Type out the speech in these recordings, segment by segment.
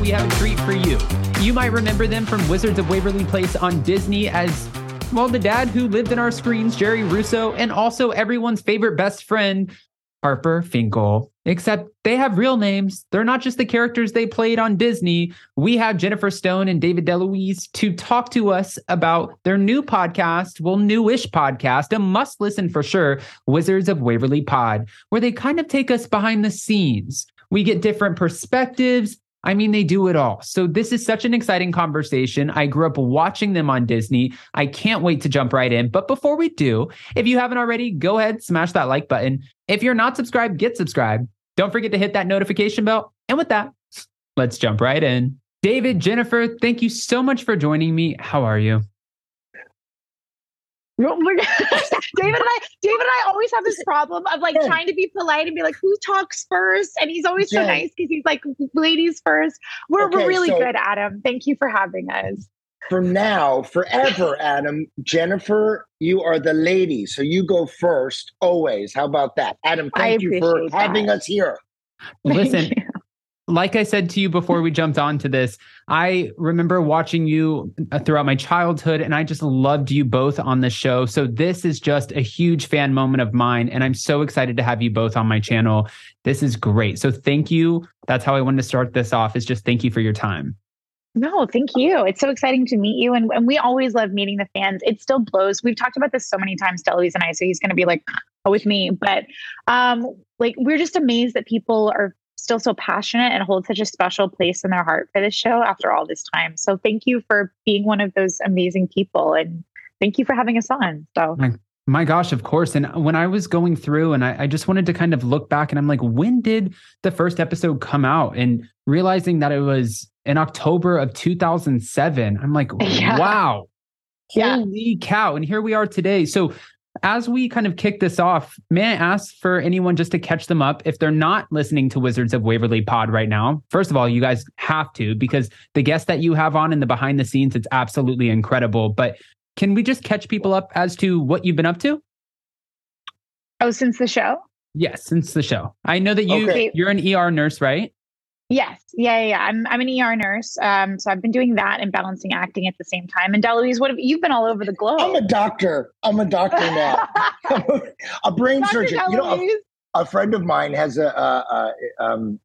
we have a treat for you. You might remember them from Wizards of Waverly Place on Disney as, well, the dad who lived in our screens, Jerry Russo, and also everyone's favorite best friend, Harper Finkle. Except they have real names. They're not just the characters they played on Disney. We have Jennifer Stone and David DeLuise to talk to us about their new podcast, well, newish podcast, a must listen for sure, Wizards of Waverly Pod, where they kind of take us behind the scenes. We get different perspectives. I mean, they do it all. So, this is such an exciting conversation. I grew up watching them on Disney. I can't wait to jump right in. But before we do, if you haven't already, go ahead, smash that like button. If you're not subscribed, get subscribed. Don't forget to hit that notification bell. And with that, let's jump right in. David, Jennifer, thank you so much for joining me. How are you? Oh David and I, David and I always have this problem of like trying to be polite and be like, "Who talks first? And he's always so nice because he's like, "Ladies first. We're okay, we're really so good, Adam. Thank you for having us. For now, forever, Adam. Jennifer, you are the lady, so you go first always. How about that, Adam? Thank you for that. having us here. Listen, like I said to you before we jumped onto this, I remember watching you uh, throughout my childhood and I just loved you both on the show. So this is just a huge fan moment of mine. And I'm so excited to have you both on my channel. This is great. So thank you. That's how I wanted to start this off is just thank you for your time. No, thank you. It's so exciting to meet you. And, and we always love meeting the fans. It still blows. We've talked about this so many times, DeLuise and I, so he's going to be like, oh, with me. But um, like, we're just amazed that people are still so passionate and hold such a special place in their heart for this show after all this time. So thank you for being one of those amazing people and thank you for having us on. So my, my gosh, of course. And when I was going through and I, I just wanted to kind of look back and I'm like, when did the first episode come out? And realizing that it was in October of 2007, I'm like, yeah. wow. Holy yeah. cow. And here we are today. So as we kind of kick this off, may I ask for anyone just to catch them up if they're not listening to Wizards of Waverly Pod right now? First of all, you guys have to because the guests that you have on in the behind the scenes, it's absolutely incredible. But can we just catch people up as to what you've been up to? Oh, since the show? Yes, since the show. I know that you okay. you're an ER nurse, right? Yes. Yeah, yeah, yeah. I'm I'm an ER nurse. Um, so I've been doing that and balancing acting at the same time. And DeLuise, what have you've been all over the globe? I'm a doctor. I'm a doctor now. a brain Dr. surgeon. You know, a, a, friend of mine has a a, a, um,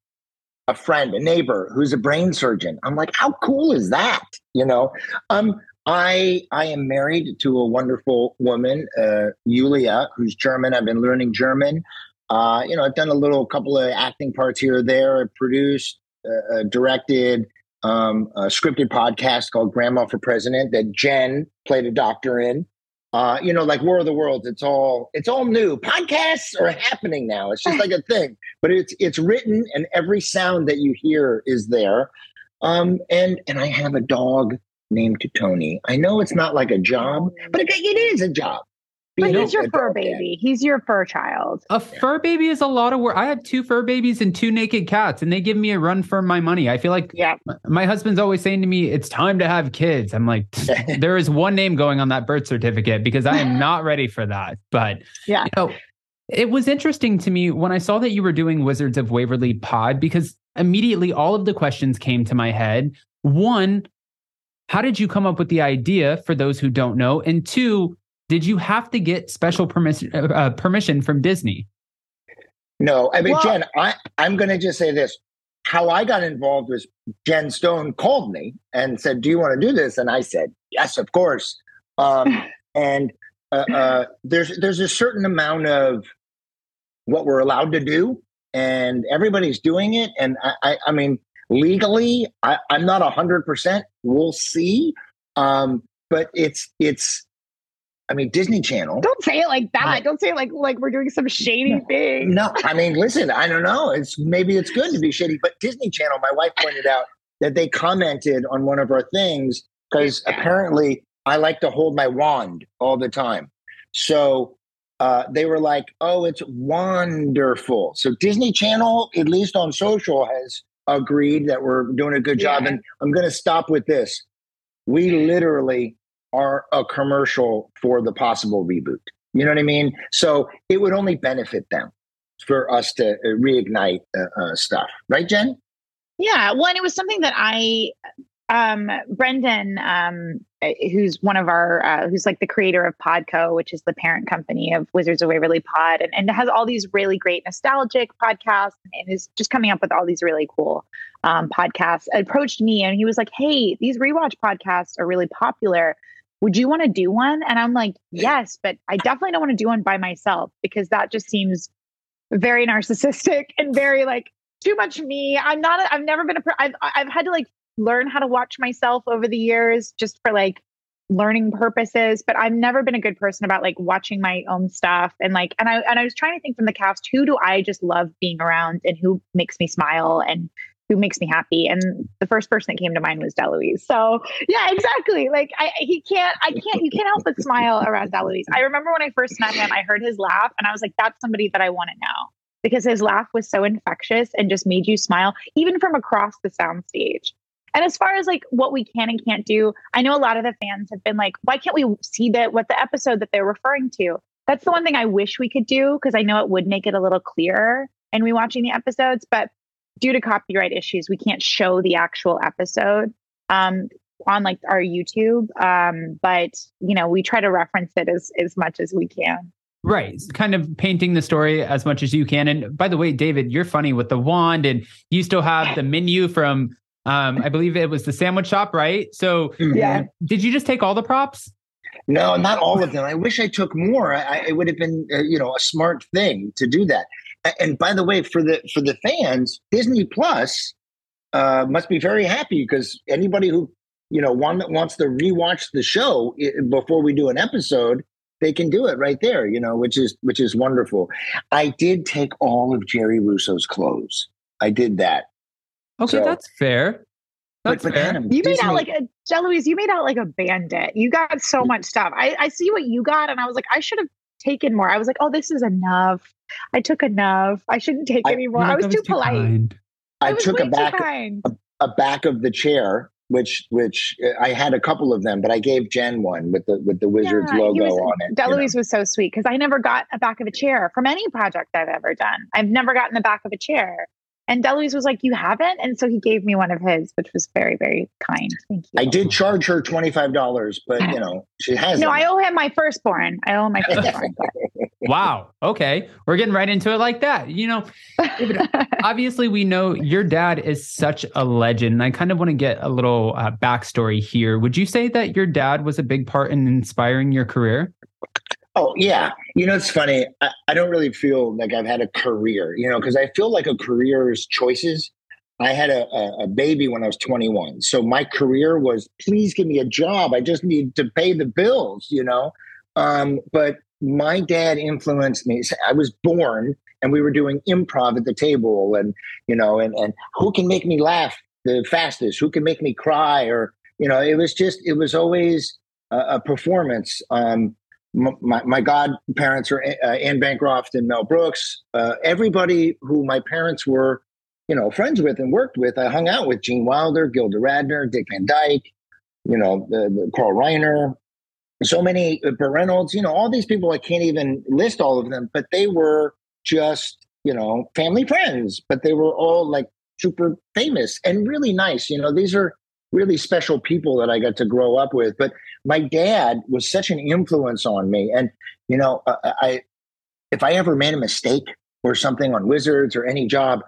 a friend, a neighbor who's a brain surgeon. I'm like, how cool is that? You know, um, I I am married to a wonderful woman, uh, Julia, who's German. I've been learning German. Uh, you know, I've done a little couple of acting parts here or there. I produced, uh, uh, directed um, a scripted podcast called Grandma for President that Jen played a doctor in. Uh, you know, like War of the Worlds. It's all it's all new. Podcasts are happening now. It's just like a thing, but it's it's written, and every sound that you hear is there. Um, and and I have a dog named Tony. I know it's not like a job, but it, it is a job. But he's your fur baby. He's your fur child. A fur baby is a lot of work. I have two fur babies and two naked cats, and they give me a run for my money. I feel like yeah. my husband's always saying to me, It's time to have kids. I'm like, there is one name going on that birth certificate because I am not ready for that. But yeah. You know, it was interesting to me when I saw that you were doing Wizards of Waverly Pod because immediately all of the questions came to my head. One, how did you come up with the idea for those who don't know? And two, did you have to get special permission uh, uh, permission from Disney? No, I mean well, Jen, I I'm going to just say this. How I got involved was Jen Stone called me and said, "Do you want to do this?" And I said, "Yes, of course." Um, and uh, uh, there's there's a certain amount of what we're allowed to do, and everybody's doing it. And I, I, I mean, legally, I, I'm not hundred percent. We'll see. Um, but it's it's I mean, Disney Channel. Don't say it like that. don't say it like like we're doing some shady thing. No, I mean, listen, I don't know. It's maybe it's good to be shady, but Disney Channel. My wife pointed out that they commented on one of our things because yeah. apparently I like to hold my wand all the time. So uh, they were like, "Oh, it's wonderful." So Disney Channel, at least on social, has agreed that we're doing a good job. And I'm going to stop with this. We literally are a commercial for the possible reboot. You know what I mean? So it would only benefit them for us to uh, reignite uh, uh, stuff, right, Jen? Yeah, well, and it was something that I um brendan um eh, who's one of our uh, who's like the creator of podco which is the parent company of wizards of waverly pod and, and has all these really great nostalgic podcasts and is just coming up with all these really cool um, podcasts approached me and he was like hey these rewatch podcasts are really popular would you want to do one and i'm like yes but i definitely don't want to do one by myself because that just seems very narcissistic and very like too much me. I'm not. A, I've never been a. I've I've had to like learn how to watch myself over the years just for like learning purposes but i've never been a good person about like watching my own stuff and like and i and i was trying to think from the cast who do i just love being around and who makes me smile and who makes me happy and the first person that came to mind was DeLuise. So yeah, exactly. Like I he can't I can't you can't help but smile around DeLuise. I remember when I first met him, I heard his laugh and I was like, that's somebody that I want to know because his laugh was so infectious and just made you smile even from across the soundstage. And as far as like what we can and can't do, I know a lot of the fans have been like, why can't we see that what the episode that they're referring to? That's the one thing I wish we could do because I know it would make it a little clearer in rewatching the episodes. But due to copyright issues, we can't show the actual episode um, on like our YouTube. Um, but you know, we try to reference it as as much as we can. Right. Kind of painting the story as much as you can. And by the way, David, you're funny with the wand and you still have the menu from um, I believe it was the sandwich shop, right? So, mm-hmm. yeah. Did you just take all the props? No, not all of them. I wish I took more. I, it would have been, uh, you know, a smart thing to do that. And by the way, for the for the fans, Disney Plus uh, must be very happy because anybody who you know one that wants to rewatch the show before we do an episode, they can do it right there. You know, which is which is wonderful. I did take all of Jerry Russo's clothes. I did that. Okay, so, that's fair. That's but, fair. you made out like a DeLuise, you made out like a bandit. You got so much stuff. I, I see what you got, and I was like, I should have taken more. I was like, oh, this is enough. I took enough. I shouldn't take I, any more. I was, was too, polite. Kind. I, I took a back a, a, back of the chair, which which uh, I had a couple of them, but I gave Jen one with the with the Wizards yeah, logo was, on it. DeLuise you know? was so sweet because I never got a back of a chair from any project I've ever done. I've never gotten the back of a chair. And DeLuise was like, You haven't? And so he gave me one of his, which was very, very kind. Thank you. I did charge her $25, but you know, she has No, I owe him my firstborn. I owe him my firstborn. wow. Okay. We're getting right into it like that. You know, obviously, we know your dad is such a legend. I kind of want to get a little uh, backstory here. Would you say that your dad was a big part in inspiring your career? Oh yeah, you know it's funny. I, I don't really feel like I've had a career, you know, because I feel like a career is choices. I had a, a, a, baby when I was 21, so my career was please give me a job. I just need to pay the bills, you know. Um, but my dad influenced me. I was born, and we were doing improv at the table, and you know, and and who can make me laugh the fastest? Who can make me cry? Or you know, it was just it was always a, a performance. Um, my, my godparents are uh, Anne Bancroft and Mel Brooks. Uh, everybody who my parents were, you know, friends with and worked with, I hung out with Gene Wilder, Gilda Radner, Dick Van Dyke, you know, the, Carl Reiner, so many uh, Reynolds, you know, all these people. I can't even list all of them, but they were just, you know, family friends, but they were all like super famous and really nice. You know, these are really special people that I got to grow up with. But my dad was such an influence on me. And, you know, uh, uh, I, if I ever made a mistake or something on Wizards or any job,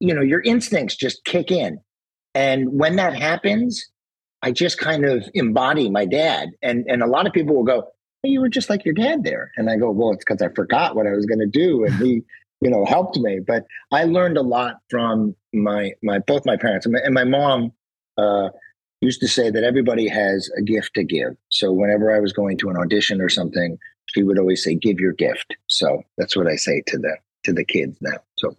you know, your instincts just kick in. And when that happens, I just kind of embody my dad. And, and a lot of people will go, hey, you were just like your dad there. And I go, well, it's because I forgot what I was going to do. And he, you know, helped me. But I learned a lot from my, my, both my parents and my, and my mom, uh, used to say that everybody has a gift to give. So whenever I was going to an audition or something, she would always say, "Give your gift." So that's what I say to the to the kids now. So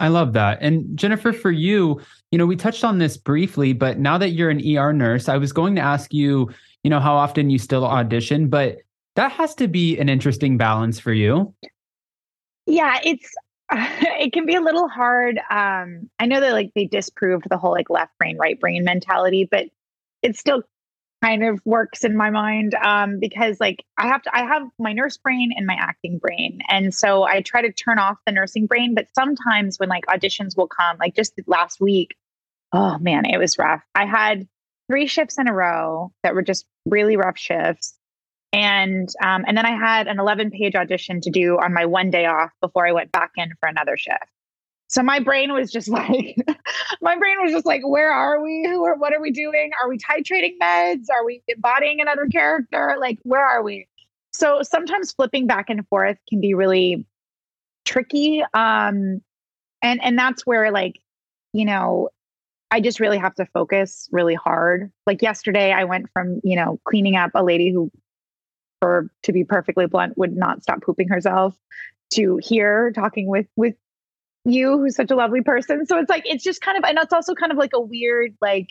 I love that. And Jennifer, for you, you know, we touched on this briefly, but now that you're an ER nurse, I was going to ask you, you know, how often you still audition, but that has to be an interesting balance for you. Yeah, it's it can be a little hard. Um, I know that like they disproved the whole like left brain, right brain mentality, but it still kind of works in my mind um, because like I have to I have my nurse brain and my acting brain. And so I try to turn off the nursing brain, but sometimes when like auditions will come, like just last week, oh man, it was rough. I had three shifts in a row that were just really rough shifts. And um, and then I had an 11 page audition to do on my one day off before I went back in for another shift. So my brain was just like, my brain was just like, where are we? Who are, what are we doing? Are we titrating meds? Are we embodying another character? Like, where are we? So sometimes flipping back and forth can be really tricky. Um, and, and that's where like, you know, I just really have to focus really hard. Like yesterday, I went from, you know, cleaning up a lady who, for to be perfectly blunt, would not stop pooping herself to hear talking with with you who's such a lovely person. So it's like it's just kind of and it's also kind of like a weird like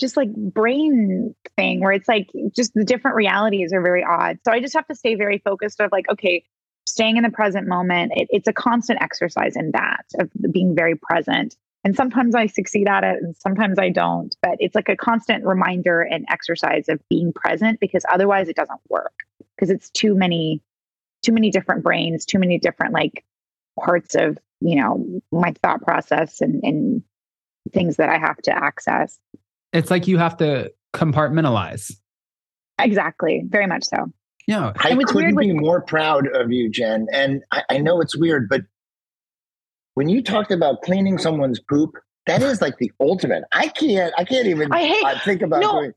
just like brain thing where it's like just the different realities are very odd. So I just have to stay very focused of like, okay, staying in the present moment. It, it's a constant exercise in that of being very present and sometimes I succeed at it and sometimes I don't. But it's like a constant reminder and exercise of being present because otherwise it doesn't work because it's too many, too many different brains, too many different like parts of, you know, my thought process and, and things that I have to access. It's like you have to compartmentalize. Exactly. Very much so. Yeah. I couldn't be with- more proud of you, Jen. And I, I know it's weird, but when you talked about cleaning someone's poop, that is like the ultimate. I can't. I can't even. I hate. Uh, think about no. doing.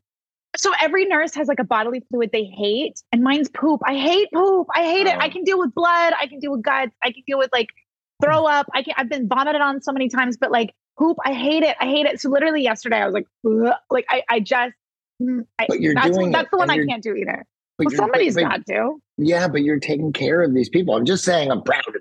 So every nurse has like a bodily fluid they hate, and mine's poop. I hate poop. I hate it. I oh. can deal with blood. I can deal with guts. I can deal with like throw up. I can. I've been vomited on so many times, but like poop, I hate it. I hate it. So literally yesterday, I was like, Ugh. like I, I just. Mm, I, but you're that's, doing that's the one I can't do either. Well, somebody's but, got to. Yeah, but you're taking care of these people. I'm just saying, I'm proud of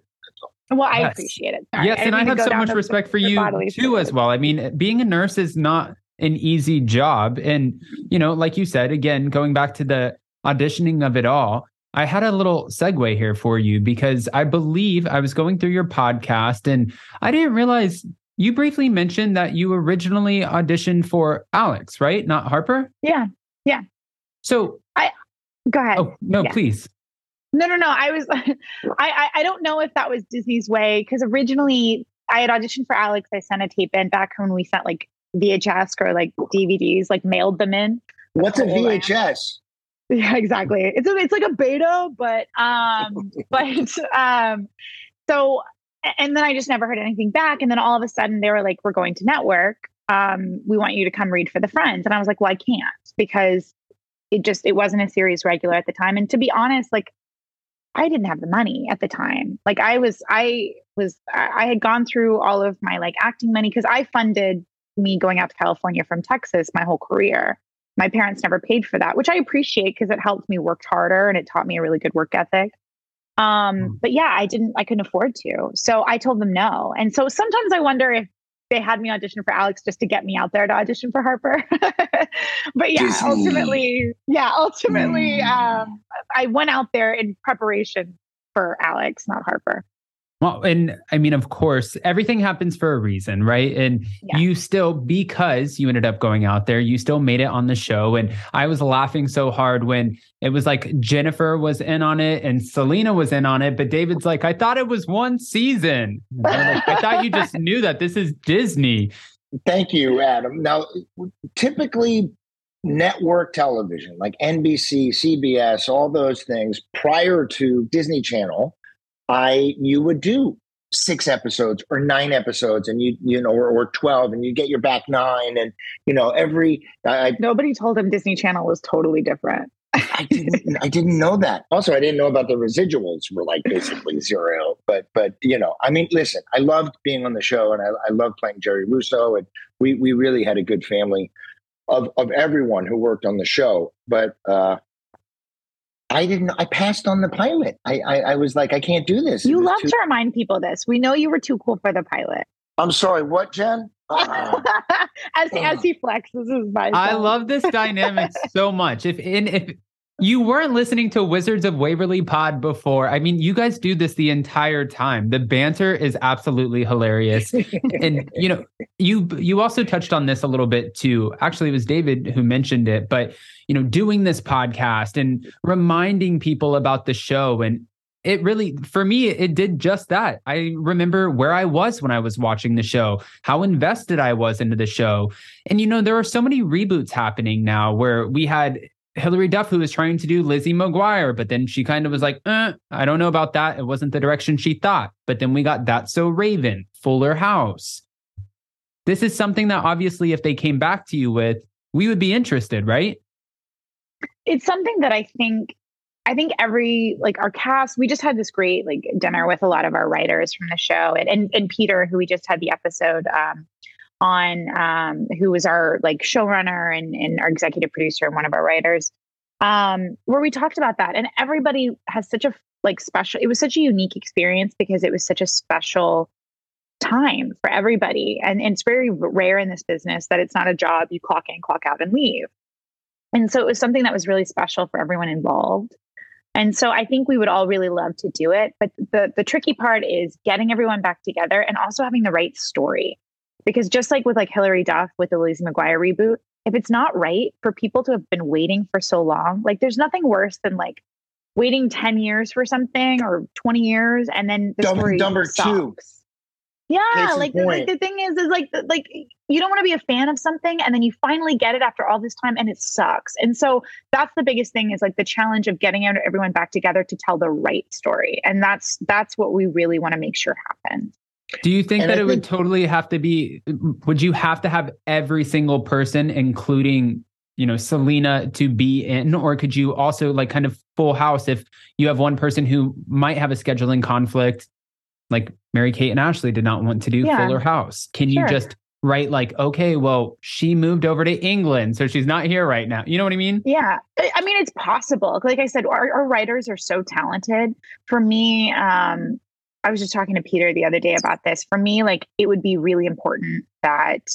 well, I yes. appreciate it. Sorry. Yes, I and I have so much respect for you too, as well. I mean, being a nurse is not an easy job. And, you know, like you said, again, going back to the auditioning of it all, I had a little segue here for you because I believe I was going through your podcast and I didn't realize you briefly mentioned that you originally auditioned for Alex, right? Not Harper? Yeah. Yeah. So I go ahead. Oh, no, yeah. please. No, no, no. I was, I, I, I don't know if that was Disney's way because originally I had auditioned for Alex. I sent a tape in back when we sent like VHS or like DVDs, like mailed them in. What's a VHS? Yeah, exactly. It's a, it's like a beta, but um, but um, so and then I just never heard anything back. And then all of a sudden they were like, "We're going to network. Um, we want you to come read for the Friends." And I was like, "Well, I can't because it just it wasn't a series regular at the time." And to be honest, like I didn't have the money at the time. Like I was, I was, I had gone through all of my like acting money because I funded me going out to California from Texas my whole career. My parents never paid for that, which I appreciate because it helped me work harder and it taught me a really good work ethic. Um, mm. but yeah, I didn't, I couldn't afford to. So I told them no. And so sometimes I wonder if they had me audition for Alex just to get me out there to audition for Harper. but yeah, Disney. ultimately, yeah, ultimately, mm. um, I went out there in preparation for Alex, not Harper. Well, and I mean, of course, everything happens for a reason, right? And yeah. you still, because you ended up going out there, you still made it on the show. And I was laughing so hard when it was like Jennifer was in on it and Selena was in on it. But David's like, I thought it was one season. Like, I thought you just knew that this is Disney. Thank you, Adam. Now, typically, network television like NBC, CBS, all those things prior to Disney Channel I you would do six episodes or nine episodes and you you know or, or 12 and you get your back nine and you know every I, nobody told him disney channel was totally different I didn't I didn't know that. Also, I didn't know about the residuals were like basically zero. But but you know, I mean, listen, I loved being on the show and I, I loved playing Jerry Russo and we we really had a good family of of everyone who worked on the show. But uh I didn't. I passed on the pilot. I, I, I was like, I can't do this. You love too- to remind people this. We know you were too cool for the pilot. I'm sorry. What, Jen? Uh, as uh, as he flexes his bicep. I love this dynamic so much. If in if you weren't listening to Wizards of Waverly Pod before, I mean, you guys do this the entire time. The banter is absolutely hilarious, and you know, you you also touched on this a little bit too. Actually, it was David who mentioned it, but you know, doing this podcast and reminding people about the show and it really, for me, it did just that. I remember where I was when I was watching the show, how invested I was into the show. And, you know, there are so many reboots happening now where we had Hilary Duff, who was trying to do Lizzie McGuire, but then she kind of was like, eh, I don't know about that. It wasn't the direction she thought. But then we got That So Raven, Fuller House. This is something that obviously, if they came back to you with, we would be interested, right? It's something that I think I think every like our cast, we just had this great like dinner with a lot of our writers from the show, and and, and Peter, who we just had the episode um, on, um, who was our like showrunner and, and our executive producer and one of our writers, um, where we talked about that, and everybody has such a like special. It was such a unique experience because it was such a special time for everybody, and, and it's very rare in this business that it's not a job you clock in, clock out, and leave. And so it was something that was really special for everyone involved. And so I think we would all really love to do it. But the, the tricky part is getting everyone back together and also having the right story. Because just like with like Hilary Duff with the Lizzie McGuire reboot, if it's not right for people to have been waiting for so long, like there's nothing worse than like waiting 10 years for something or 20 years and then the Dumb, story number sucks. two. Yeah, like the, like the thing is, is like like you don't want to be a fan of something, and then you finally get it after all this time, and it sucks. And so that's the biggest thing is like the challenge of getting everyone back together to tell the right story, and that's that's what we really want to make sure happens. Do you think and that I it think- would totally have to be? Would you have to have every single person, including you know Selena, to be in, or could you also like kind of full house if you have one person who might have a scheduling conflict? like Mary Kate and Ashley did not want to do yeah. Fuller House. Can sure. you just write like, okay, well, she moved over to England, so she's not here right now. You know what I mean? Yeah. I mean, it's possible. Like I said, our, our writers are so talented. For me, um, I was just talking to Peter the other day about this. For me, like it would be really important that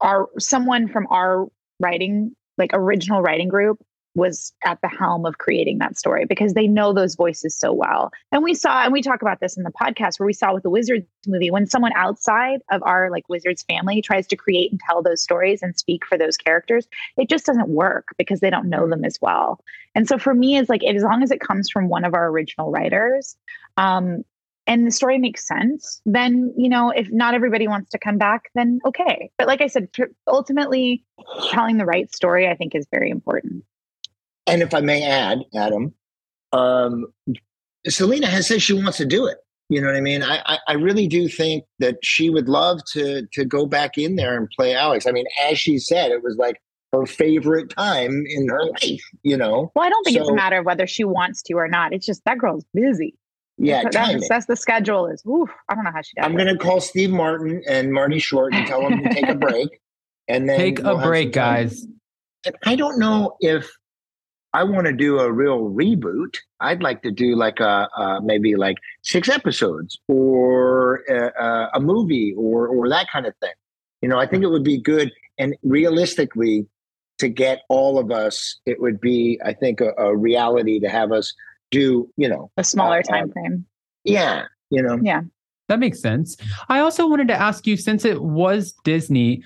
our someone from our writing, like original writing group, was at the helm of creating that story because they know those voices so well. And we saw, and we talk about this in the podcast where we saw with the Wizards movie, when someone outside of our like Wizards family tries to create and tell those stories and speak for those characters, it just doesn't work because they don't know them as well. And so for me, it's like as long as it comes from one of our original writers, um, and the story makes sense, then, you know, if not everybody wants to come back, then okay. But like I said, ultimately telling the right story, I think is very important. And if I may add, Adam, um, Selena has said she wants to do it. You know what I mean? I, I, I really do think that she would love to to go back in there and play Alex. I mean, as she said, it was like her favorite time in her life. You know. Well, I don't think so, it's a matter of whether she wants to or not. It's just that girl's busy. Yeah, that's, that's, the schedule. Is oof, I don't know how she does. I'm going to call Steve Martin and Marty Short and tell them to take a break, and then take we'll a break, guys. And I don't know if I want to do a real reboot. I'd like to do like a, a maybe like six episodes or a, a, movie or or that kind of thing. You know, I think it would be good and realistically to get all of us. It would be, I think, a, a reality to have us do. You know, a smaller uh, time frame. Yeah, you know. Yeah. That makes sense. I also wanted to ask you since it was Disney,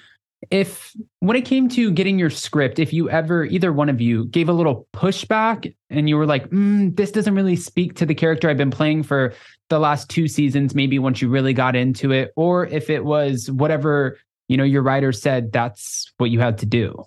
if when it came to getting your script, if you ever, either one of you, gave a little pushback and you were like, mm, this doesn't really speak to the character I've been playing for the last two seasons, maybe once you really got into it, or if it was whatever, you know, your writer said that's what you had to do.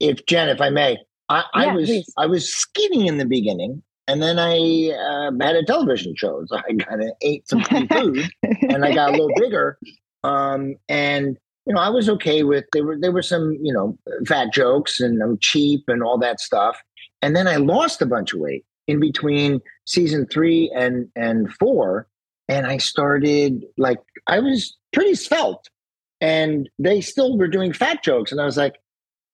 If Jen, if I may, I, yeah, I was please. I was skinny in the beginning, and then I uh, had a television show, so I kind of ate some food, and I got a little bigger. Um, and you know, I was okay with there were there were some you know fat jokes and I'm cheap and all that stuff, and then I lost a bunch of weight in between season three and and four, and I started like I was pretty svelte, and they still were doing fat jokes, and I was like,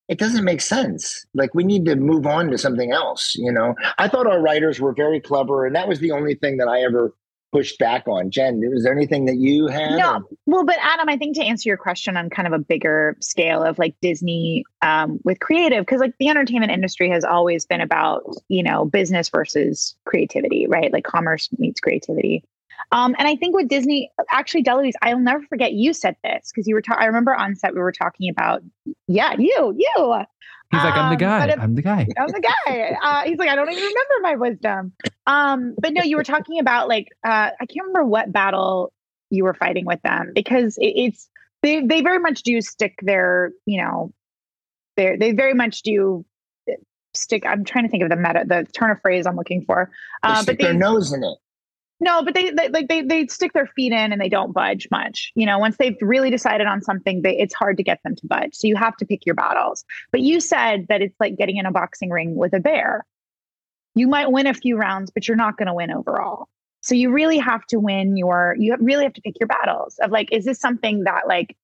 it doesn't make sense. Like we need to move on to something else. You know, I thought our writers were very clever, and that was the only thing that I ever pushed back on. Jen, was there anything that you had? No. Well, but Adam, I think to answer your question on kind of a bigger scale of like Disney um, with creative, because like the entertainment industry has always been about, you know, business versus creativity, right? Like commerce meets creativity. Um, and I think with Disney, actually, DeLuise, I'll never forget you said this because you were. Ta- I remember on set we were talking about, yeah, you, you. He's like, I'm the um, guy. If, I'm the guy. I'm the guy. Uh, he's like, I don't even remember my wisdom. Um, but no, you were talking about like, uh, I can't remember what battle you were fighting with them because it, it's they they very much do stick their you know they they very much do stick. I'm trying to think of the meta the turn of phrase I'm looking for. Uh, they but they, their nose in it. No, but they, they like they they stick their feet in and they don't budge much. You know, once they've really decided on something, they, it's hard to get them to budge. So you have to pick your battles. But you said that it's like getting in a boxing ring with a bear. You might win a few rounds, but you're not going to win overall. So you really have to win your. You really have to pick your battles of like, is this something that like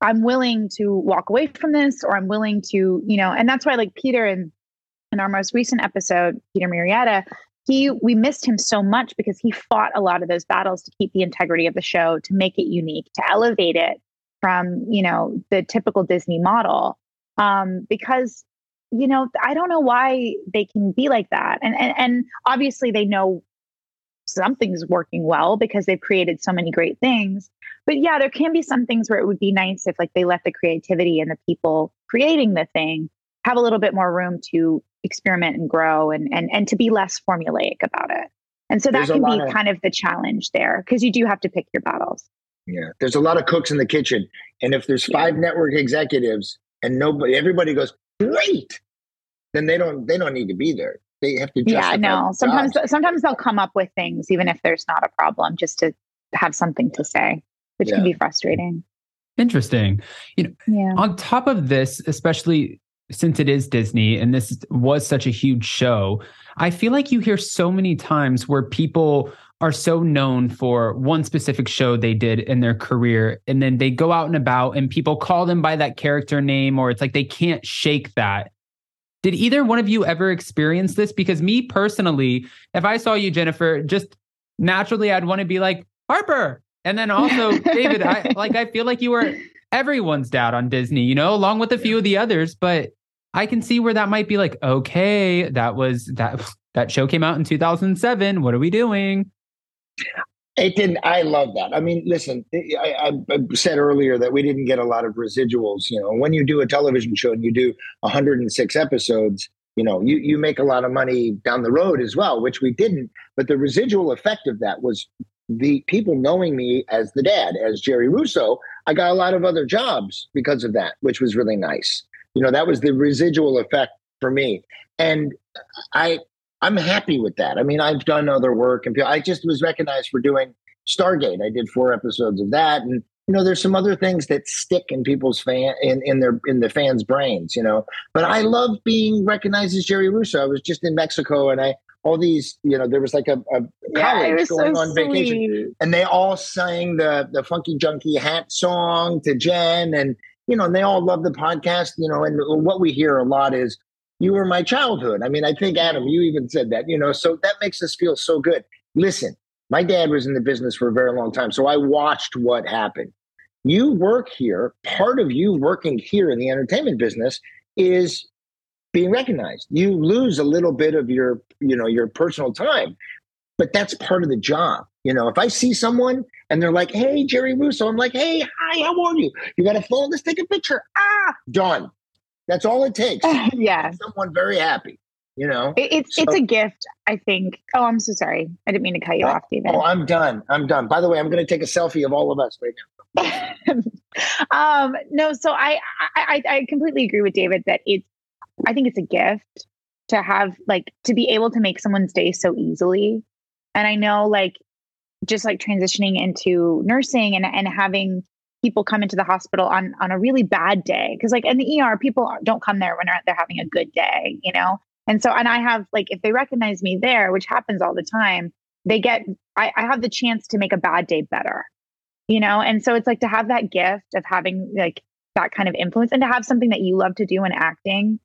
I'm willing to walk away from this, or I'm willing to, you know, and that's why like Peter and in our most recent episode, Peter Murrieta, he we missed him so much because he fought a lot of those battles to keep the integrity of the show, to make it unique, to elevate it from you know the typical Disney model. Um, because you know I don't know why they can be like that, and and and obviously they know something's working well because they've created so many great things. But yeah, there can be some things where it would be nice if like they let the creativity and the people creating the thing have a little bit more room to experiment and grow and and and to be less formulaic about it. And so that there's can be of, kind of the challenge there because you do have to pick your battles. Yeah, there's a lot of cooks in the kitchen, and if there's five yeah. network executives and nobody, everybody goes great, then they don't they don't need to be there. They have to. Just. Yeah, no. Sometimes jobs. sometimes they'll come up with things even if there's not a problem, just to have something to say, which yeah. can be frustrating. Interesting. You know, yeah. on top of this, especially since it is Disney and this was such a huge show, I feel like you hear so many times where people are so known for one specific show they did in their career and then they go out and about and people call them by that character name or it's like they can't shake that. Did either one of you ever experience this? Because me personally, if I saw you, Jennifer, just naturally I'd want to be like, Harper. And then also, David, I like I feel like you were everyone's dad on Disney, you know, along with a few of the others. But I can see where that might be like, okay, that was that that show came out in 2007. What are we doing? It didn't. I love that. I mean, listen, I, I, said earlier that we didn't get a lot of residuals. You know, when you do a television show and you do 106 episodes, you know, you, you make a lot of money down the road as well, which we didn't. But the residual effect of that was the people knowing me as the dad, as Jerry Russo. I got a lot of other jobs because of that, which was really nice you know that was the residual effect for me. And i i'm happy with that. I mean i've done other work and i just was recognized for doing stargate. I did four episodes of that. And you know there's some other things that stick in people's fan in, in their in the fans brains you know. But i love being recognized as jerry russo. I was just in mexico and i all these you know there was like a, a college going so on sweet. vacation and they all sang the the funky junkie hat song to jen and you know, and they all love the podcast, you know, and what we hear a lot is, you were my childhood. I mean, I think, Adam, you even said that, you know, so that makes us feel so good. Listen, my dad was in the business for a very long time, so I watched what happened. You work here, part of you working here in the entertainment business is being recognized. You lose a little bit of your, you know, your personal time, but that's part of the job. You know, if I see someone and they're like, "Hey, Jerry Russo," I'm like, "Hey, hi, how are you? You got a phone? Let's take a picture." Ah, done. That's all it takes. yeah, someone very happy. You know, it, it's so, it's a gift. I think. Oh, I'm so sorry. I didn't mean to cut you oh, off, David. Oh, I'm done. I'm done. By the way, I'm going to take a selfie of all of us right now. um, no, so I, I I completely agree with David that it's. I think it's a gift to have like to be able to make someone's day so easily. And I know like just like transitioning into nursing and, and having people come into the hospital on on a really bad day. Because like in the ER people don't come there when they're, they're having a good day you know? And so and I have like if they recognize me there which happens all the time they get I, I have the chance to make a bad day better you know? And so it's like to have that gift of having like that kind of influence and to have something that you love to do in acting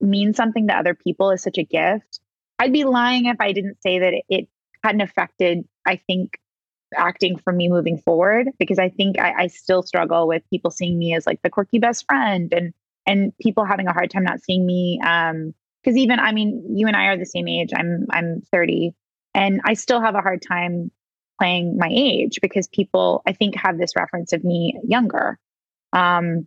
means something to other people is such a gift. I'd be lying if I didn't say that it, it hadn't affected I think acting for me moving forward because I think I, I, still struggle with people seeing me as like the quirky best friend and and people having a hard time not seeing me um because even I mean you and I are the same age. I'm I'm 30 and I still have a hard time playing my age because people I think have this reference of me younger. Um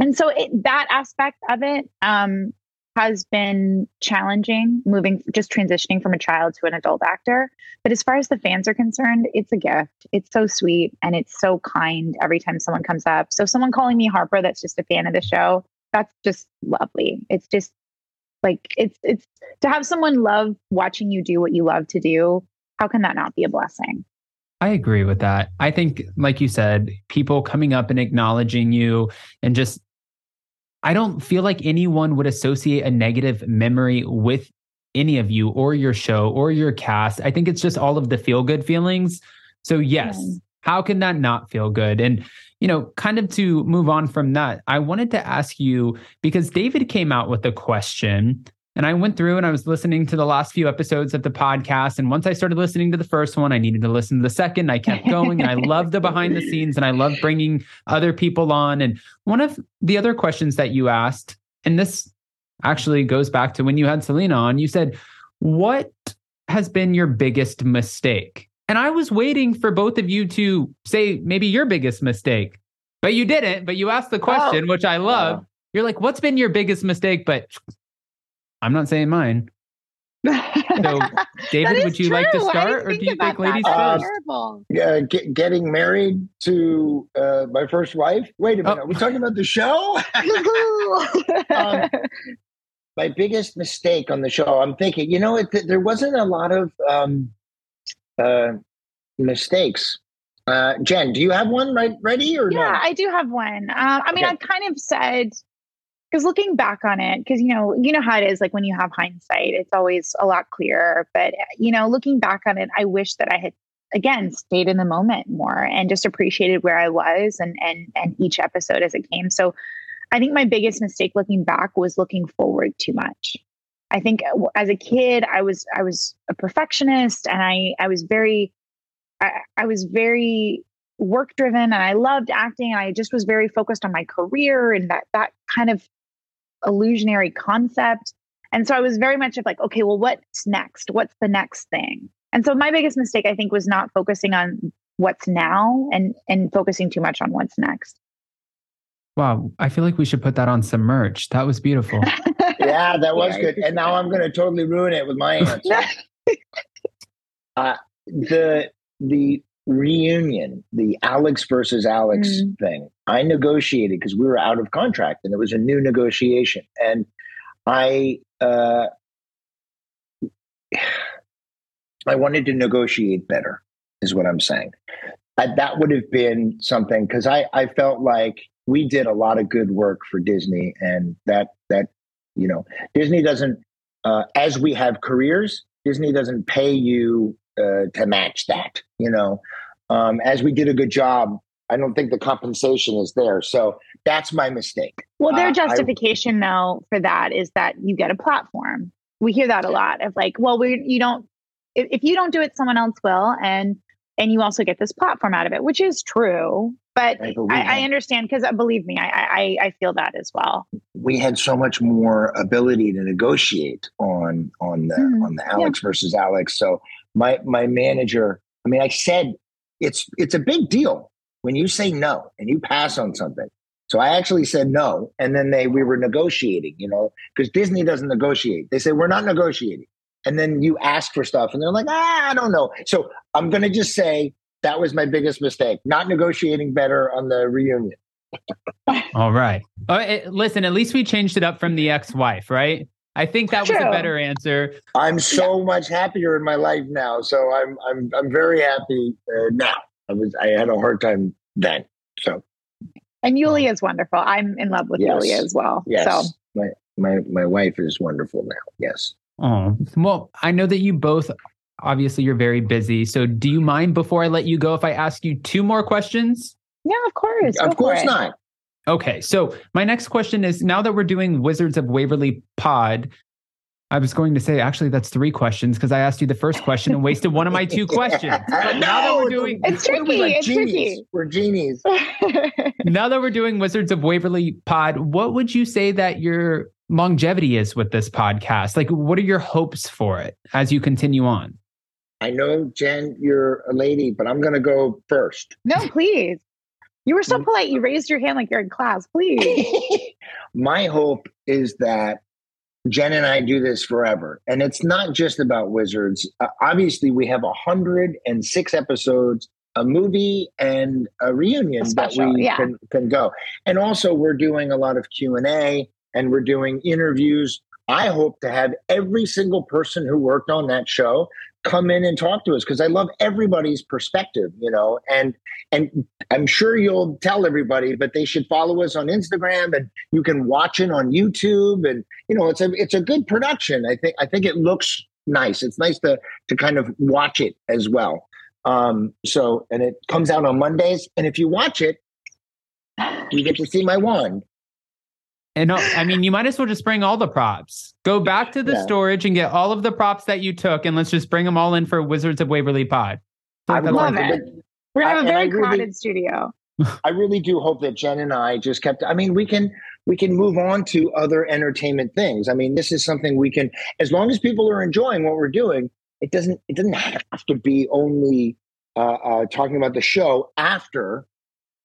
and so it, that aspect of it um, has been challenging moving just transitioning from a child to an adult actor. But as far as the fans are concerned it's a gift. It's so sweet and it's so kind every time someone comes up. So someone calling me harper that's just a fan of the show that's just lovely. It's just like it's it's to have someone love watching you do what you love to do how can that not be a blessing? I agree with that. I think, like you said, people coming up and acknowledging you and just I don't feel like anyone would associate a negative memory with any of you or your show or your cast. I think it's just all of the feel good feelings. So, yes, how can that not feel good? And, you know, kind of to move on from that, I wanted to ask you because David came out with a question and I went through and I was listening to the last few episodes of the podcast. And once I started listening to the first one, I needed to listen to the second. I kept going and I love the behind the scenes and I love bringing other people on. And one of the other questions that you asked, and this actually goes back to when you had Selena on, you said, What has been your biggest mistake? And I was waiting for both of you to say maybe your biggest mistake, but you didn't. But you asked the oh. question, oh. which I love. You're like, What's been your biggest mistake? But I'm not saying mine. So, David, would you true. like to start, or do you think ladies first? Uh, get, getting married to uh, my first wife. Wait a minute, oh. are we talking about the show? um, my biggest mistake on the show. I'm thinking, you know, it, there wasn't a lot of um, uh, mistakes. Uh, Jen, do you have one right ready or yeah, no? I do have one. Uh, I mean, okay. I kind of said because looking back on it because you know you know how it is like when you have hindsight it's always a lot clearer. But you know looking back on it i wish that i had again stayed in the moment more and just appreciated where i was and and and each episode as it came. So i think my biggest mistake looking back was looking forward too much. I think uh, as a kid i was i was a perfectionist and i i was very i, I was very work driven and i loved acting. And i just was very focused on my career and that that kind of illusionary concept. And so I was very much of like, okay, well, what's next? What's the next thing? And so my biggest mistake, I think, was not focusing on what's now and and focusing too much on what's next. Wow, I feel like we should put that on some merch. That was beautiful. yeah, that was yeah, good. And now I'm going to totally ruin it with my answer. uh, the the reunion, the Alex versus Alex mm. thing, I negotiated because we were out of contract and it was a new negotiation. And I, uh, I wanted to negotiate better, is what I'm saying. I, that would have been something because I, I felt like we did a lot of good work for Disney, and that that you know Disney doesn't uh, as we have careers, Disney doesn't pay you uh, to match that. You know, um, as we did a good job, I don't think the compensation is there. So that's my mistake. Well, their uh, justification, I, though, for that is that you get a platform. We hear that a lot of like, well, we you don't if, if you don't do it, someone else will, and and you also get this platform out of it, which is true. But I, I, I understand because uh, believe me, I, I I feel that as well. We had so much more ability to negotiate on on the mm, on the Alex yeah. versus Alex. So my my manager, I mean, I said it's it's a big deal when you say no and you pass on something. So I actually said no, and then they we were negotiating, you know, because Disney doesn't negotiate. They say we're not negotiating, and then you ask for stuff, and they're like, ah, I don't know. So I'm to just say that was my biggest mistake, not negotiating better on the reunion. All right. Uh, listen, at least we changed it up from the ex-wife, right? I think that True. was a better answer. I'm so yeah. much happier in my life now, so I'm I'm I'm very happy uh, now. I was I had a hard time then. So, and Yulia is wonderful. I'm in love with yes. Yulia as well. Yes, so. my my my wife is wonderful now. Yes. Oh well, I know that you both. Obviously, you're very busy. So, do you mind before I let you go if I ask you two more questions? Yeah, of course. Of course not. Okay, so my next question is now that we're doing Wizards of Waverly Pod, I was going to say actually that's three questions because I asked you the first question and wasted one of my two questions. But now that we're doing it's tricky, like it's genies. tricky. We're genies. now that we're doing Wizards of Waverly Pod, what would you say that your longevity is with this podcast? Like what are your hopes for it as you continue on? I know Jen, you're a lady, but I'm gonna go first. No, please. You were so mm. polite. You raised your hand like you're in class. Please. My hope is that Jen and I do this forever. And it's not just about wizards. Uh, obviously, we have 106 episodes, a movie and a reunion a special, that we yeah. can, can go. And also we're doing a lot of Q&A and we're doing interviews. I hope to have every single person who worked on that show come in and talk to us because I love everybody's perspective, you know. And and I'm sure you'll tell everybody, but they should follow us on Instagram and you can watch it on YouTube. And you know, it's a it's a good production. I think I think it looks nice. It's nice to to kind of watch it as well. Um, so and it comes out on Mondays. And if you watch it, you get to see my wand. And I mean, you might as well just bring all the props. Go back to the yeah. storage and get all of the props that you took, and let's just bring them all in for Wizards of Waverly Pod. I love it. We're gonna have a very crowded studio. I really do hope that Jen and I just kept. I mean, we can we can move on to other entertainment things. I mean, this is something we can, as long as people are enjoying what we're doing. It doesn't it doesn't have to be only uh, uh, talking about the show after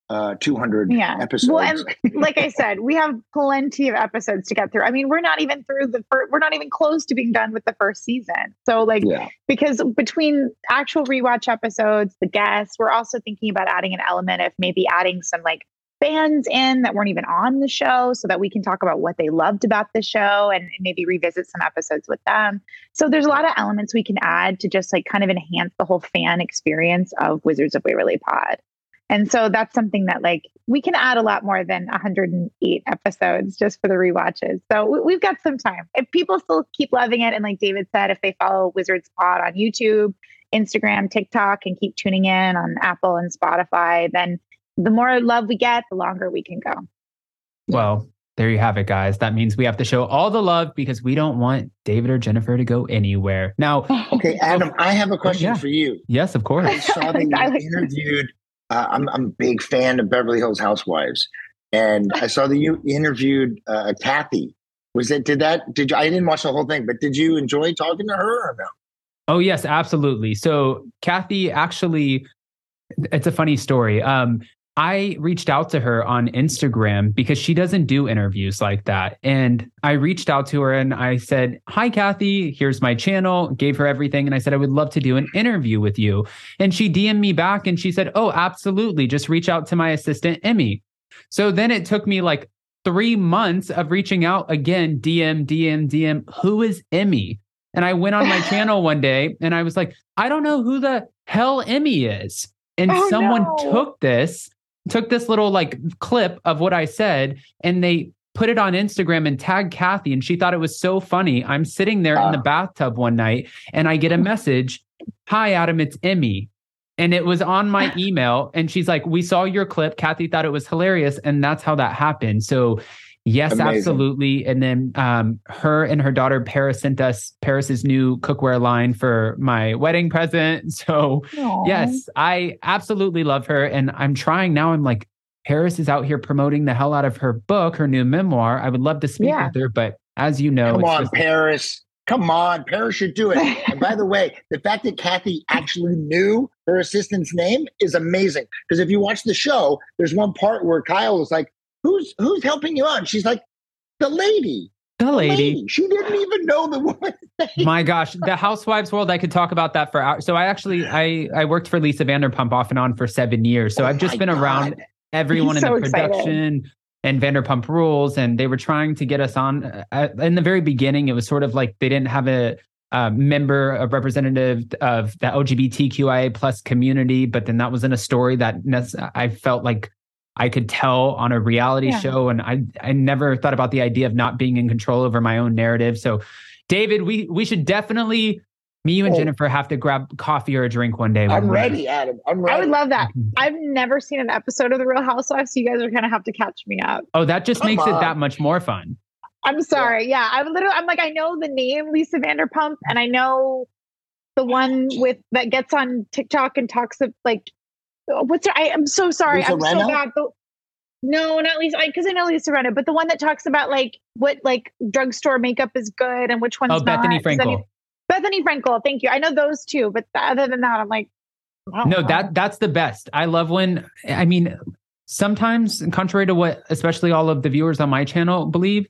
uh 200 yeah. episodes. Well, and like I said, we have plenty of episodes to get through. I mean, we're not even through the first, we're not even close to being done with the first season. So like yeah. because between actual rewatch episodes, the guests, we're also thinking about adding an element of maybe adding some like fans in that weren't even on the show so that we can talk about what they loved about the show and maybe revisit some episodes with them. So there's a lot of elements we can add to just like kind of enhance the whole fan experience of Wizards of Waverly Pod. And so that's something that like we can add a lot more than 108 episodes just for the re-watches. So we've got some time. If people still keep loving it, and like David said, if they follow Wizards Pod on YouTube, Instagram, TikTok, and keep tuning in on Apple and Spotify, then the more love we get, the longer we can go. Well, there you have it, guys. That means we have to show all the love because we don't want David or Jennifer to go anywhere. Now, okay, Adam, I have a question yeah. for you. Yes, of course. I saw that you interviewed uh, I'm, I'm a big fan of Beverly Hills Housewives, and I saw that you interviewed uh, Kathy. Was it? Did that? Did you? I didn't watch the whole thing, but did you enjoy talking to her or no? Oh yes, absolutely. So Kathy actually, it's a funny story. Um, I reached out to her on Instagram because she doesn't do interviews like that. And I reached out to her and I said, Hi, Kathy, here's my channel, gave her everything. And I said, I would love to do an interview with you. And she DM'd me back and she said, Oh, absolutely. Just reach out to my assistant, Emmy. So then it took me like three months of reaching out again, DM, DM, DM. Who is Emmy? And I went on my channel one day and I was like, I don't know who the hell Emmy is. And oh, someone no. took this took this little like clip of what I said and they put it on Instagram and tagged Kathy. And she thought it was so funny. I'm sitting there in the ah. bathtub one night and I get a message Hi, Adam, it's Emmy. And it was on my email. And she's like, We saw your clip. Kathy thought it was hilarious. And that's how that happened. So Yes, Amazing. absolutely. And then um, her and her daughter Paris sent us Paris's new cookware line for my wedding present. So Aww. yes, I absolutely love her, and I'm trying now. I'm like, Paris is out here promoting the hell out of her book, her new memoir. I would love to speak yeah. with her, but as you know, come on, just- Paris. Come on, Paris should do it. and by the way, the fact that Kathy actually knew her assistant's name is amazing. Because if you watch the show, there's one part where Kyle was like, who's who's helping you out? And she's like, the lady. The lady. lady. She didn't even know the woman. My gosh, the housewives world. I could talk about that for hours. So I actually I I worked for Lisa Vanderpump off and on for seven years. So oh I've just been God. around everyone He's in so the production. Excited. And Vanderpump Rules, and they were trying to get us on. Uh, in the very beginning, it was sort of like they didn't have a uh, member, a representative of the LGBTQIA plus community, but then that was in a story that I felt like I could tell on a reality yeah. show. And I I never thought about the idea of not being in control over my own narrative. So David, we we should definitely me, you, and oh. Jennifer have to grab coffee or a drink one day. I'm ready, Adam. I'm ready. I would love that. Mm-hmm. I've never seen an episode of The Real Housewives, so you guys are gonna have to catch me up. Oh, that just Come makes on. it that much more fun. I'm sorry. Yeah. yeah, I'm literally. I'm like, I know the name Lisa Vanderpump, and I know the one with that gets on TikTok and talks of like what's her, I am so sorry. Lisa I'm Rinna? so bad. The, no, not Lisa, because I, I, know Lisa Rinna, but the one that talks about like what like drugstore makeup is good and which one's oh, not. Bethenny Frankel. Bethenny Frankel, thank you. I know those two, but other than that, I'm like, no, know. that that's the best. I love when I mean, sometimes, contrary to what especially all of the viewers on my channel believe,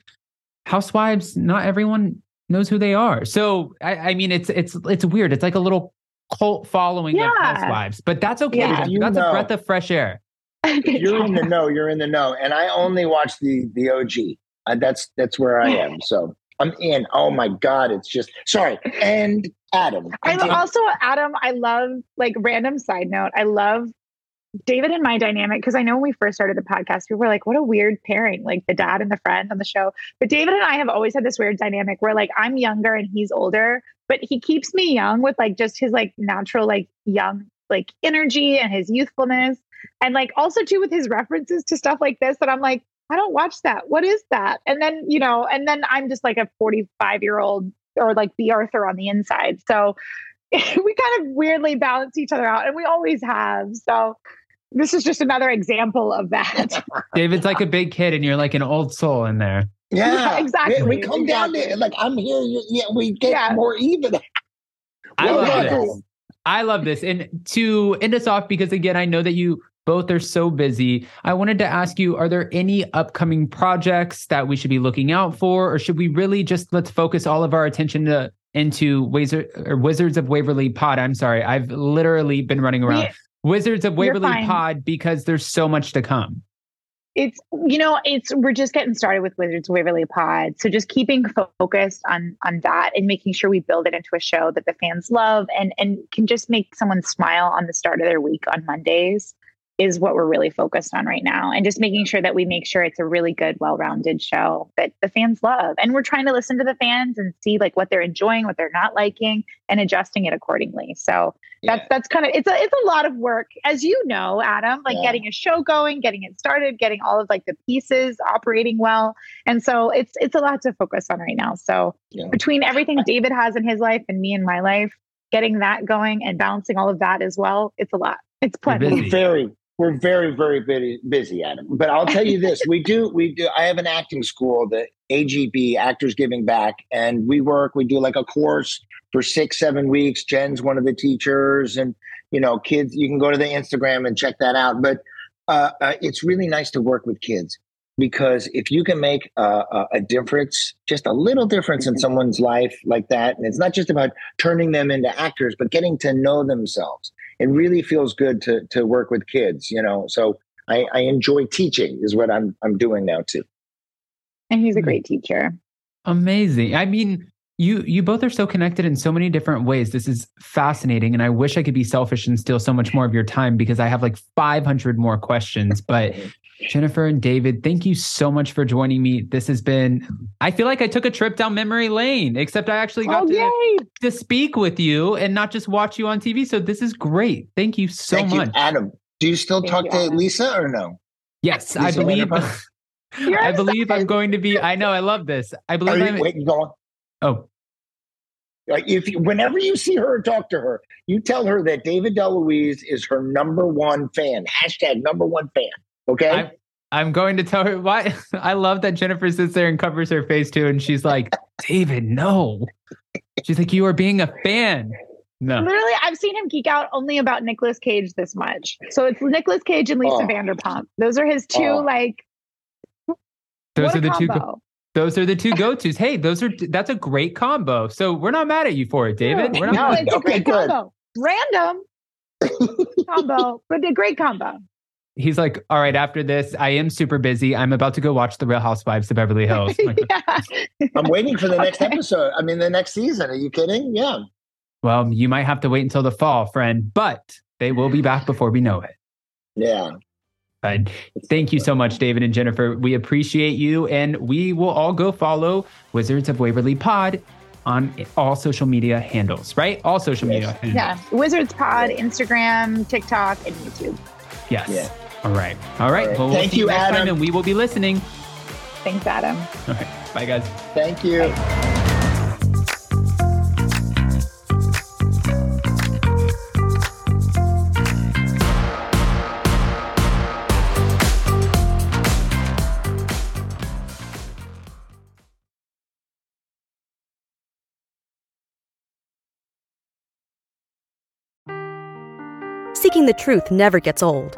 housewives, not everyone knows who they are. So I, I mean, it's it's it's weird. It's like a little cult following yeah. of housewives, but that's okay. Yeah, that's know, a breath of fresh air. you're in the know. You're in the know, and I only watch the the OG. Uh, that's that's where I am. So I'm in. Oh my god, it's just sorry. And Adam. I also Adam. I love like random side note. I love David and my dynamic, because I know when we first started the podcast, people were like, what a weird pairing, like the dad and the friend on the show. But David and I have always had this weird dynamic where like I'm younger and he's older, but he keeps me young with like just his like natural, like young, like energy and his youthfulness. And like also too with his references to stuff like this that I'm like, I don't watch that. What is that? And then, you know, and then I'm just like a 45 year old or like Bea Arthur on the inside. So we kind of weirdly balance each other out and we always have. So this is just another example of that. David's like a big kid, and you're like an old soul in there. Yeah, yeah exactly. We, we come exactly. down to like I'm here. You, yeah, we get yeah. more even. I love this. I love this. And to end us off, because again, I know that you both are so busy. I wanted to ask you: Are there any upcoming projects that we should be looking out for, or should we really just let's focus all of our attention to into Wizard or Wizards of Waverly Pod? I'm sorry, I've literally been running around. Wizards of Waverly Pod because there's so much to come. It's you know it's we're just getting started with Wizards of Waverly Pod, so just keeping focused on on that and making sure we build it into a show that the fans love and and can just make someone smile on the start of their week on Mondays is what we're really focused on right now and just making sure that we make sure it's a really good well-rounded show that the fans love. And we're trying to listen to the fans and see like what they're enjoying what they're not liking and adjusting it accordingly. So yeah. that's that's kind of it's a it's a lot of work. As you know adam like yeah. getting a show going getting it started getting all of like the pieces operating well. And so it's it's a lot to focus on right now. So yeah. between everything david has in his life and me in my life getting that going and balancing all of that as well it's a lot. It's plenty. very we're very very busy, busy adam. But i'll tell you this we do we do i have an acting school the agb actors giving back and we work we do like a course for six seven weeks. Jen's one of the teachers and you know kids you can go to the instagram and check that out. But uh, uh, it's really nice to work with kids because if you can make a, a, difference just a little difference in someone's life like that and it's not just about turning them into actors but getting to know themselves it really feels good to to work with kids you know? So i i enjoy teaching is what i'm i'm doing now too. And he's a hmm. great teacher. Amazing. I mean you you both are so connected in so many different ways. This is fascinating and i wish i could be selfish and steal so much more of your time because i have like 500 more questions but jennifer and david thank you so much for joining me this has been i feel like i took a trip down memory lane except i actually got oh, to, to speak with you and not just watch you on tv so this is great thank you so thank much you, adam do you still thank talk you, to adam. lisa or no yes lisa i believe I believe I'm going to be. I know. I love this. I believe. You, I'm, wait, go on. Oh, if you, whenever you see her talk to her, you tell her that David DeLuise is her number one fan. Hashtag number one fan. Okay. I'm, I'm going to tell her why. I love that Jennifer sits there and covers her face too, and she's like, "David, no." She's like, "You are being a fan." No. Literally, I've seen him geek out only about Nicolas Cage this much. So it's Nicolas Cage and Lisa oh. Vanderpump. Those are his two oh. like. Those are the combo. two. Those are the two go-tos. Hey, those are that's a great combo. So we're not mad at you for it, David. We're not no, it's a great good. combo. Random combo, but a great combo. He's like, all right, after this, I am super busy. I'm about to go watch The Real Housewives of Beverly Hills. yeah. I'm waiting for the next okay. episode. I mean, the next season. Are you kidding? Yeah. Well, you might have to wait until the fall, friend, but they will be back before we know it. Yeah. But thank you so much, David and Jennifer. We appreciate you, and we will all go follow Wizards of Waverly Pod on all social media handles, right? All social media. Handles. Yeah, Wizards Pod, Instagram, TikTok, and YouTube. Yes. Yeah. All right. All right. All right. Well, we'll Thank you, next Adam. and we will be listening. Thanks, Adam. All right. Bye, guys. Thank you. Bye. Seeking the truth never gets old.